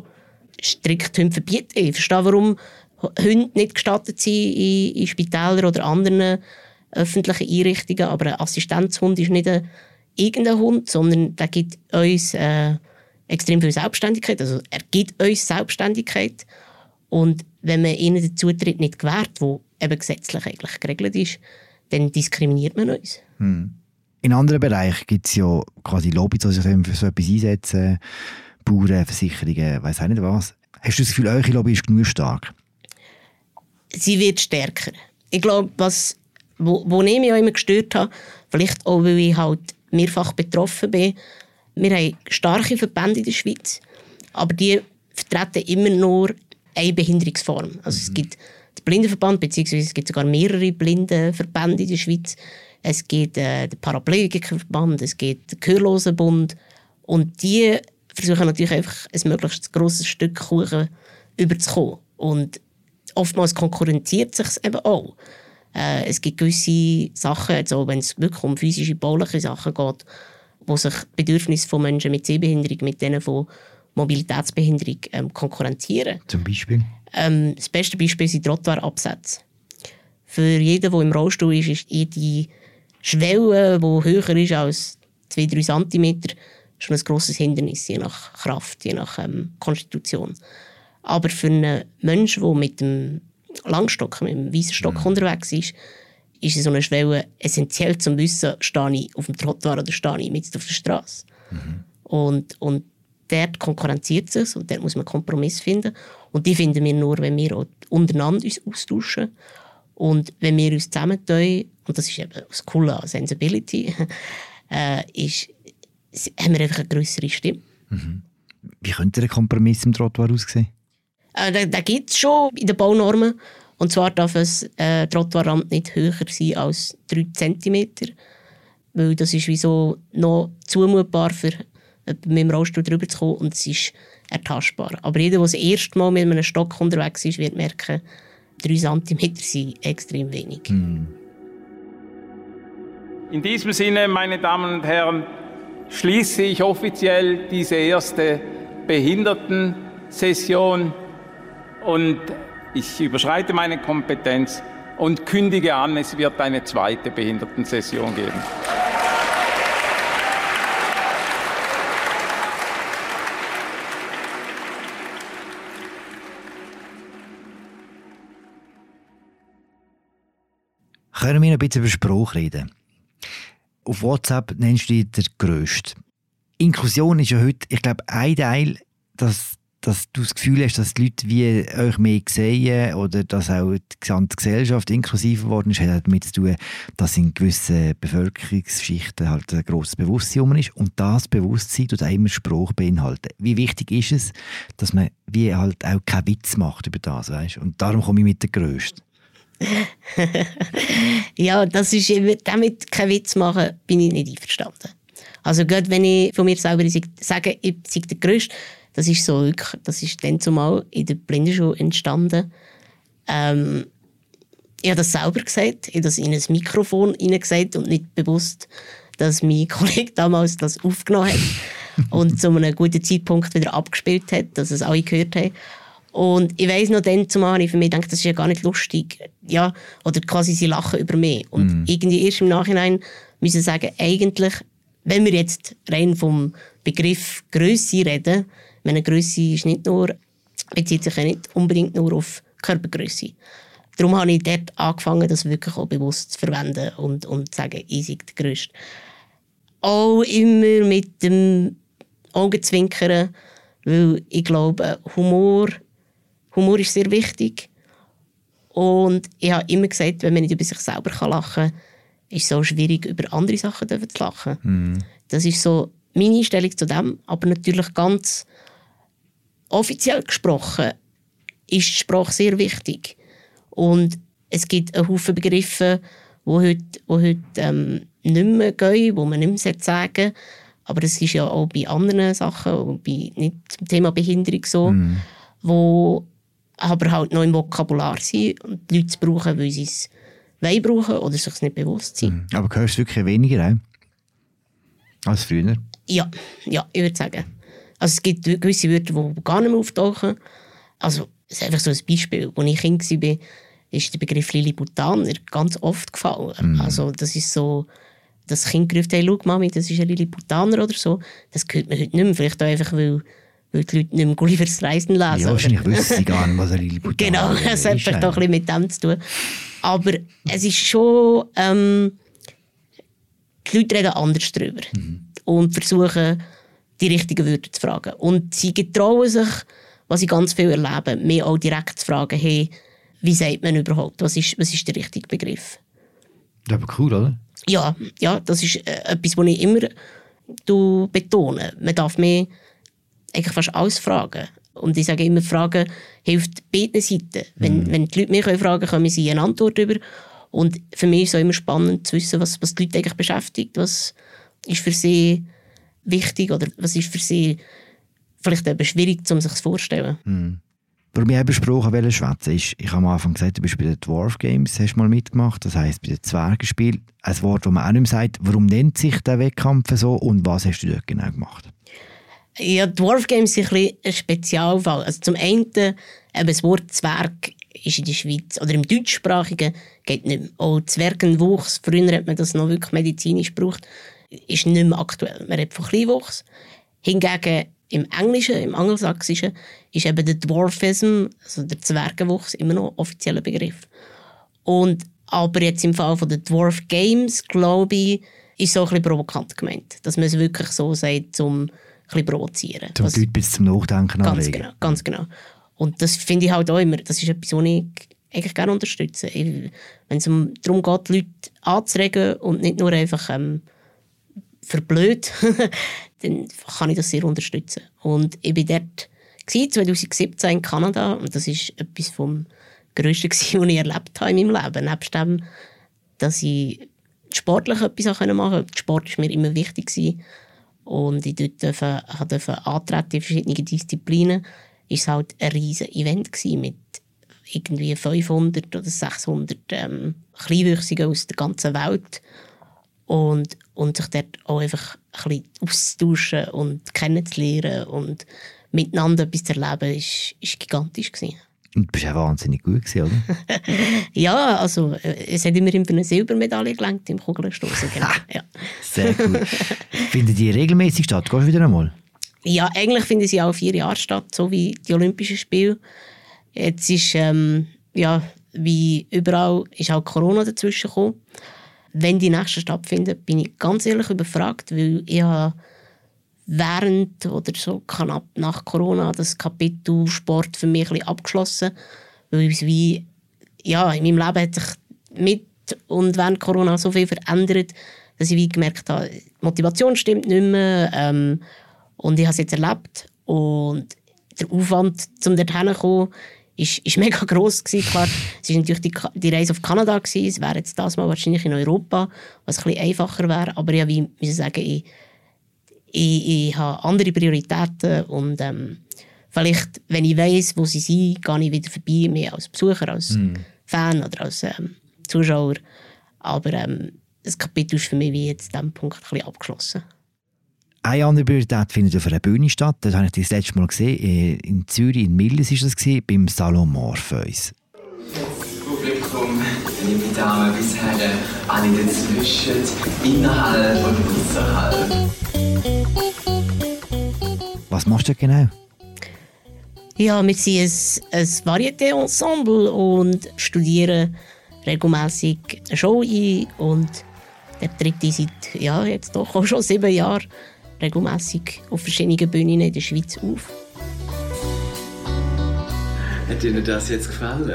strikt Hunde verbieten. Ich verstehe, warum Hunde nicht gestattet sind in, in Spitälern oder anderen öffentlichen Einrichtungen, aber ein Assistenzhund ist nicht ein, irgendein Hund, sondern der gibt uns äh, extrem viel Selbstständigkeit. Also er gibt uns Selbstständigkeit und wenn man ihnen den Zutritt nicht gewährt, wo eben gesetzlich eigentlich geregelt ist, dann diskriminiert man uns. Hm. In anderen Bereichen gibt es ja quasi Lobbys, die sich für so etwas einsetzen, Bauern, Versicherungen, weiß auch nicht was. Hast du das Gefühl, eure Lobby ist genug stark? Sie wird stärker. Ich glaube, was, wo, wo ich mich auch immer gestört habe, vielleicht auch, weil ich halt mehrfach betroffen bin, wir haben starke Verbände in der Schweiz, aber die vertreten immer nur eine Behinderungsform. Also mhm. es gibt den Blindenverband, beziehungsweise es gibt sogar mehrere Blindenverbände in der Schweiz. Es gibt äh, den Paraplegikerverband, es gibt den Gehörlosenbund und die versuchen natürlich einfach ein möglichst grosses Stück Kuchen überzukommen. Und oftmals konkurrenziert sich eben auch. Äh, es gibt gewisse Sachen, also wenn es wirklich um physische, bauliche Sachen geht, wo sich Bedürfnisse von Menschen mit Sehbehinderung mit denen von Mobilitätsbehinderung ähm, konkurrenzieren. Zum Beispiel? Ähm, das beste Beispiel sind Trottoirabsätze. Für jeden, der im Rollstuhl ist, ist jede Schwelle, die höher ist als 2-3 cm, schon ein grosses Hindernis, je nach Kraft, je nach ähm, Konstitution. Aber für einen Menschen, der mit dem Langstock, mit dem weißen Stock mhm. unterwegs ist, ist so eine Schwelle essentiell zum Wissen, stehe ich auf dem Trottoir oder stehe ich mitten auf der Straße. Mhm. Und, und dort konkurrenziert es und dort muss man einen Kompromiss finden. Und die finden wir nur, wenn wir untereinander uns austauschen und wenn wir uns zusammentun, und das ist eben das Coole an Sensibility, äh, ist, haben wir einfach eine größere Stimme. Mhm. Wie könnte der Kompromiss im Trottoir aussehen? Äh, den den gibt es schon in den Baunormen. Und zwar darf ein äh, Trottoirrand nicht höher sein als 3 cm. Weil das ist wie so noch zumutbar für mit dem Rollstuhl drüber zu kommen und es ist ertastbar. Aber jeder, der das erste Mal mit einem Stock unterwegs ist, wird merken, 3 cm sind extrem wenig. Hm. In diesem Sinne, meine Damen und Herren, schließe ich offiziell diese erste Behindertensession und ich überschreite meine Kompetenz und kündige an, es wird eine zweite Behindertensession geben. Können wir ein bisschen über Spruch reden? Auf WhatsApp nennst du dich der Grösste. Inklusion ist ja heute, ich glaube, ein Teil, dass, dass du das Gefühl hast, dass die Leute wie euch mehr sehen oder dass auch die gesamte Gesellschaft inklusiver geworden ist, hat damit zu tun, dass in gewissen Bevölkerungsschichten halt ein grosses Bewusstsein ist und das Bewusstsein tut auch immer Spruch beinhalten. Wie wichtig ist es, dass man wie halt auch keinen Witz macht über das, weißt? Und darum komme ich mit der Größten. ja, das ist damit kein Witz machen, bin ich nicht einverstanden. Also gerade wenn ich von mir selber sage, ich sei der Größte, das ist so, das ist dann zumal in der Blindenschule entstanden. Ähm, ich habe das selber gesagt, ich habe das in ein Mikrofon gesagt und nicht bewusst, dass mein Kollege damals das aufgenommen hat und zu einem guten Zeitpunkt wieder abgespielt hat, dass es alle gehört haben. Und ich weiss noch dann zumal, ich für mich denke, das ist ja gar nicht lustig. Ja, oder quasi sie lachen über mich. Und mm. irgendwie erst im Nachhinein müssen sagen, eigentlich, wenn wir jetzt rein vom Begriff Größe reden, meine Größe ist nicht nur, bezieht sich ja nicht unbedingt nur auf Körpergröße. Darum habe ich dort angefangen, das wirklich auch bewusst zu verwenden und, und zu sagen, ich sei der Größte. Auch immer mit dem Augenzwinkern, weil ich glaube, Humor Humor ist sehr wichtig. Und ich habe immer gesagt, wenn man nicht über sich selber lachen kann, ist es so schwierig, über andere Sachen zu lachen. Mm. Das ist so meine Einstellung zu dem. Aber natürlich ganz offiziell gesprochen ist die Sprache sehr wichtig. Und es gibt einen Haufen Begriffe, die heute, die heute ähm, nicht mehr gehen, die man nicht mehr sagen. Aber das ist ja auch bei anderen Sachen, bei, nicht zum Thema Behinderung so, mm. wo aber halt noch im Vokabular sein und die Leute brauchen, weil sie es wollen brauchen oder sich nicht bewusst sind. Mhm. Aber hörst du wirklich weniger auch? als früher? Ja, ja, ich würde sagen. Also es gibt gewisse Wörter, die gar nicht mehr auftauchen. Also, es ist einfach so ein Beispiel. Als ich Kind war, ist der Begriff Lilliputaner ganz oft gefallen. Mm. Also das ist so, das Kind gerufen, hey, schau Mami, das ist ein Lilliputaner oder so. Das hört man heute nicht mehr. Vielleicht auch einfach, weil weil die Leute nicht mehr Gullivers Reisen lesen. Ja, wahrscheinlich wissen sie gar nicht, was ein Lilliput Genau, es hat vielleicht ein bisschen mit dem zu tun. Aber es ist schon... Ähm, die Leute reden anders darüber mhm. und versuchen, die richtigen Wörter zu fragen. Und sie getrauen sich, was ich ganz viel erlebe, mehr auch direkt zu fragen, hey, wie sagt man überhaupt, was ist, was ist der richtige Begriff? Das ist aber cool, oder? Ja, ja das ist äh, etwas, was ich immer betone. Man darf mehr eigentlich fast alles fragen. Und ich sage immer, Fragen hilft beiden Seiten. Wenn, mhm. wenn die Leute mich fragen können, kommen sie eine Antwort über. Und für mich ist es auch immer spannend zu wissen, was, was die Leute eigentlich beschäftigt. Was ist für sie wichtig oder was ist für sie vielleicht eben schwierig, um sich das vorzustellen. Mhm. Warum ich eben besprochen welche schwätzen ist, ich habe am Anfang gesagt, du bist bei den Dwarf Games, hast mal mitgemacht, das heisst bei den Zwergenspielen. Ein Wort, das man auch nicht mehr sagt. Warum nennt sich der Wettkampf so und was hast du dort genau gemacht? Ja, Dwarf Games sind ein, ein Spezialfall. Also zum einen, eben das Wort Zwerg ist in der Schweiz, oder im deutschsprachigen, geht nicht mehr. Auch Zwergenwuchs, früher hat man das noch wirklich medizinisch gebraucht, ist nicht mehr aktuell. Man redet von Kleinwuchs. Hingegen im Englischen, im Angelsächsischen, ist eben der Dwarfism, also der Zwergenwuchs, immer noch offizieller Begriff. Und aber jetzt im Fall der Dwarf Games, glaube ich, ist so ein bisschen provokant gemeint. Dass man es wirklich so sagt, um ein bisschen provozieren. Zum Leute bis zum Nachdenken Ganz anregen. genau, ganz genau. Und das finde ich halt auch immer, das ist etwas, was ich eigentlich gerne unterstütze. Wenn es um, darum geht, Leute anzuregen und nicht nur einfach ähm, verblöd, dann kann ich das sehr unterstützen. Und ich war dort gewesen, 2017 in Kanada und das ist etwas vom Größten, was ich erlebt habe in meinem Leben. Nebst dem, dass ich sportlich etwas machen konnte. Sport war mir immer wichtig. Und ich durfte, durfte antreten in verschiedene Disziplinen. Es war halt ein riesiges Event mit irgendwie 500 oder 600 ähm, Kleinwüchsigen aus der ganzen Welt. Und, und sich dort auch einfach ein bisschen auszutauschen und kennenzulernen und miteinander etwas zu erleben, ist, ist gigantisch gewesen. Und du bist auch wahnsinnig gut gewesen, oder? Ja, also äh, es hat immerhin für eine Silbermedaille gelangt im Kugelstoßen. Genau. ja. Sehr gut. Finden die regelmäßig statt? Gehst du wieder einmal? ja, eigentlich finden sie auch vier Jahre statt, so wie die Olympischen Spiele. Jetzt ist, ähm, ja, wie überall, ist auch Corona dazwischen gekommen. Wenn die nächsten stattfinden, bin ich ganz ehrlich überfragt, weil ich habe während oder so knapp nach Corona das Kapitel Sport für mich ein abgeschlossen, weil es wie, ja, in meinem Leben hat sich mit und während Corona so viel verändert, dass ich wie gemerkt habe, die Motivation stimmt nicht mehr ähm, und ich habe es jetzt erlebt und der Aufwand, um dorthin zu kommen, ist, ist mega gross gewesen. Klar, es war natürlich die, die Reise auf Kanada gewesen. Es wäre jetzt das mal wahrscheinlich in Europa, was ein bisschen einfacher wäre. Aber ich wie müssen sagen, ich, ich, ich habe andere Prioritäten und ähm, vielleicht, wenn ich weiß, wo sie sind, gehe ich wieder vorbei, mehr als Besucher, als Fan oder als ähm, Zuschauer. Aber ähm, das Kapitel ist für mich wie jetzt an diesem Punkt ein bisschen abgeschlossen. Eine andere Priorität findet auf einer Bühne statt. Das habe ich das letzte Mal gesehen. äh, In Zürich, in Milles war das, gewesen, beim Salon Morpheus. Publikum, liebe Damen bis Herren, alle dazwischen, innerhalb und außerhalb. Was machst du genau? Ja, wir sind ein, ein Varieté-Ensemble und studieren regelmäßig eine Show ein und der tritt seit ja, jetzt doch auch schon sieben Jahren regelmäßig auf verschiedenen Bühnen in der Schweiz auf. Hat Ihnen das jetzt gefallen?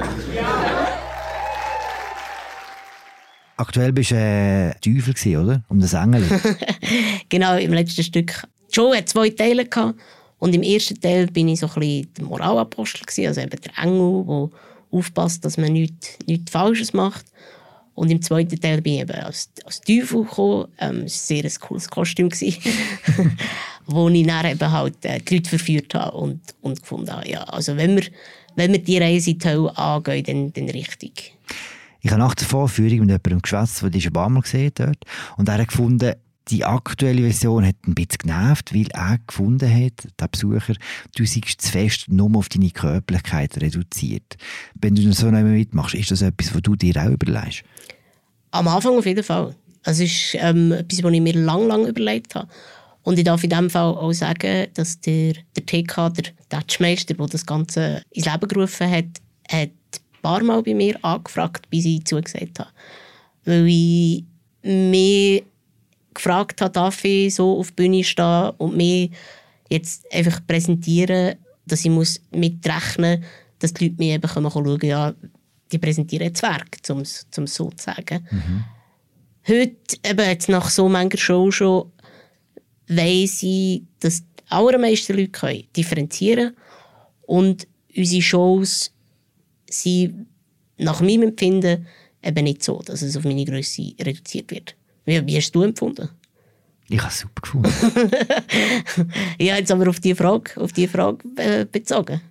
Aktuell bist du äh, Teufel, gewesen, oder? Um das Engel. Genau, im letzten Stück. Die Show hat zwei Teile gehabt. Und im ersten Teil bin ich so ein bisschen der Moralapostel, gewesen, also eben der Engel, der aufpasst, dass man nichts, nichts Falsches macht. Und im zweiten Teil bin ich eben als, als Teufel gekommen. Ähm, es war ein sehr cooles Kostüm, wo ich dann eben halt äh, die Leute verführt habe und, und gefunden habe, ja, also wenn wir, wenn wir die Reise in die angehen, dann, dann richtig. Ich habe nach der Vorführung mit jemandem geschwätzt, der schon ein paar Mal gesehen dort. Und er hat gefunden, die aktuelle Version hat ein bisschen genervt, weil er gefunden hat, der Besucher, du seist zu fest nur auf deine Körperlichkeit reduziert. Wenn du so nicht mehr mitmachst, ist das etwas, was du dir auch überlegst? Am Anfang auf jeden Fall. Es ist ähm, etwas, was ich mir lang, lang überlegt habe. Und ich darf in diesem Fall auch sagen, dass der, der TK, der Tatschmeister, der das Ganze ins Leben gerufen hat, hat ein paar Mal bei mir angefragt, bis ich zugesagt habe. Weil ich mich gefragt habe, darf ich so auf der Bühne stehen und mich jetzt einfach präsentieren, dass ich mitrechnen muss, dass die Leute mir eben schauen, ja, die präsentieren Zwerg, um es so zu sagen. Heute, eben jetzt nach so mancher Show schon, weiss ich, dass die allermeisten Leute können differenzieren und unsere Shows sind nach meinem Empfinden eben nicht so, dass es auf meine Größe reduziert wird. Wie, wie hast du empfunden? Ich habe es super gefunden. ich habe jetzt aber auf die Frage, auf die Frage äh, bezogen.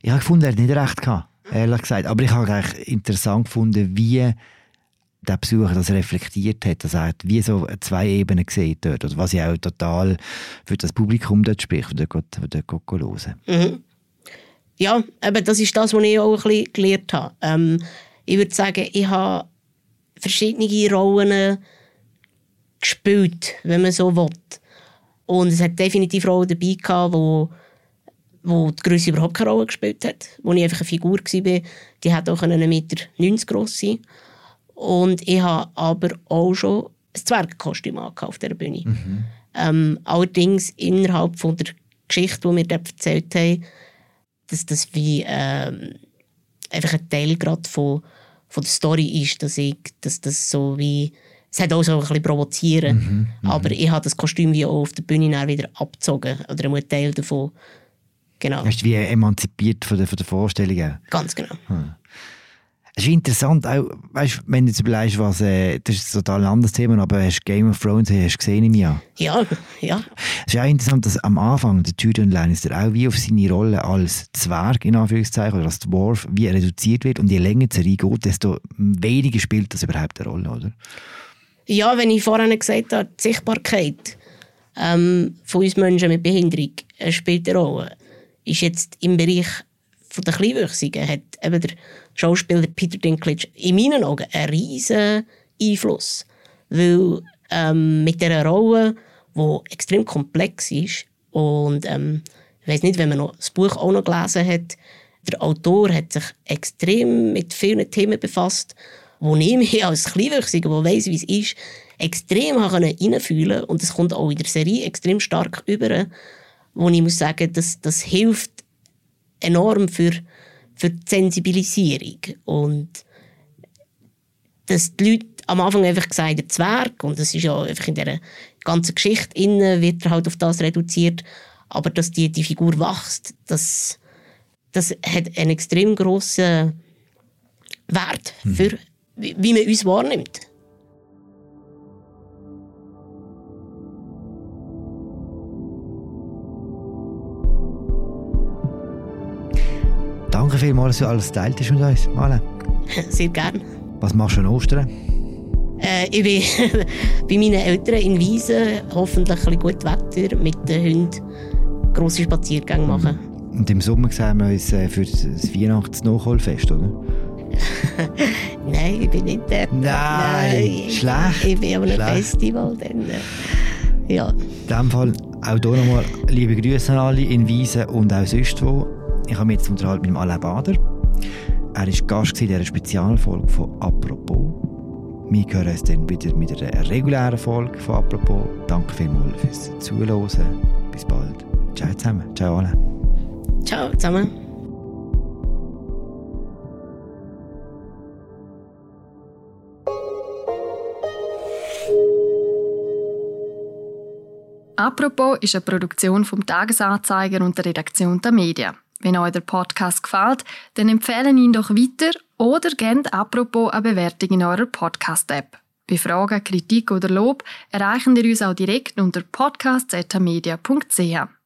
Ich habe gefunden, er hat nicht recht gehabt, ehrlich gesagt. Aber ich habe eigentlich interessant gefunden, wie der Besucher das reflektiert hat, dass er wie so zwei Ebenen gesehen dort, oder was ich auch total für das Publikum dort spricht, das dort, dort hören. Mhm. Ja, eben das ist das, was ich auch ein bisschen gelernt habe. Ähm, ich würde sagen, ich habe verschiedene Rollen gespielt, wenn man so will. Und es hat definitiv Rollen dabei gehabt, wo, wo die Größe überhaupt keine Rolle gespielt hat. Wo ich einfach eine Figur war, die hat auch einen Meter 90 groß sein. Und ich habe aber auch schon ein Zwergkostüm auf dieser Bühne. Mhm. Ähm, allerdings innerhalb von der Geschichte, die wir dort erzählt haben, dass das wie ähm, einfach ein Teil gerade von, von der Story ist, dass ich, dass das so wie es hat auch so ein bisschen provozieren, mhm, mhm, aber ich habe das Kostüm wie auch auf der Bühne wieder abgezogen oder einen Teil davon. Genau. Hast du wie emanzipiert von der, von der Vorstellung? Ganz genau. Hm. Es ist interessant, auch, weißt, wenn du jetzt überlegst, was, äh, das ist total ein anderes Thema, aber hast Game of Thrones hast du gesehen im Jahr? Ja, ja. Es ist auch interessant, dass am Anfang der Tyrion Lannister auch wie auf seine Rolle als Zwerg, in Anführungszeichen, oder als Dwarf, wie reduziert wird und je länger die Serie geht, desto weniger spielt das überhaupt eine Rolle, oder? Ja, wenn ich vorhin gesagt habe, die Sichtbarkeit ähm, von uns Menschen mit Behinderung äh, spielt eine Rolle, ist jetzt im Bereich von der Kleinwüchsigen hat eben der Schauspieler Peter Dinklage in meinen Augen einen riesen Einfluss. Weil ähm, mit dieser Rolle, die extrem komplex ist und ähm, ich weiß nicht, wenn man noch das Buch auch noch gelesen hat, der Autor hat sich extrem mit vielen Themen befasst, wo ich mich als Kleinwüchsiger, der weiss, wie es ist, extrem reinfühlen konnte. Und es kommt auch in der Serie extrem stark über, wo ich muss sagen, das, das hilft enorm für für die Sensibilisierung. Und dass die Leute am Anfang einfach gesagt der Zwerg, und das ist ja einfach in dieser ganzen Geschichte innen, wird er halt auf das reduziert, aber dass die, die Figur wächst, das, das hat einen extrem grossen Wert mhm. für, wie man uns wahrnimmt. Danke vielmals, dass du alles geteilt hast mit uns, Male. Sehr gerne. Was machst du an Ostern? Äh, ich bin bei meinen Eltern in Wiesen, hoffentlich ein gut Wetter, mit den Hunden grosse Spaziergänge machen. Und im Sommer sehen wir uns äh, für das Weihnachts-Nachholfest, oder? Nein, ich bin nicht der. Nein, Nein, schlecht. Ich bin an einem Festival. Dann, äh, ja. In diesem Fall auch hier nochmal liebe Grüße an alle in Wiesen und auch sonst wo. Ich habe mich jetzt unterhalten mit dem Alain Bader. Er war Gast in dieser Spezialfolge von «Apropos». Wir hören uns dann wieder mit einer regulären Folge von «Apropos». Danke vielmals fürs Zuhören. Bis bald. Ciao zusammen. Ciao alle. Ciao zusammen. Apropos ist eine Produktion vom Tagesanzeiger und der Redaktion der Medien. Wenn euch der Podcast gefällt, dann empfehlen ihn doch weiter oder gebt apropos eine Bewertung in eurer Podcast-App. Bei Fragen, Kritik oder Lob erreichen ihr uns auch direkt unter podcast.media.ch.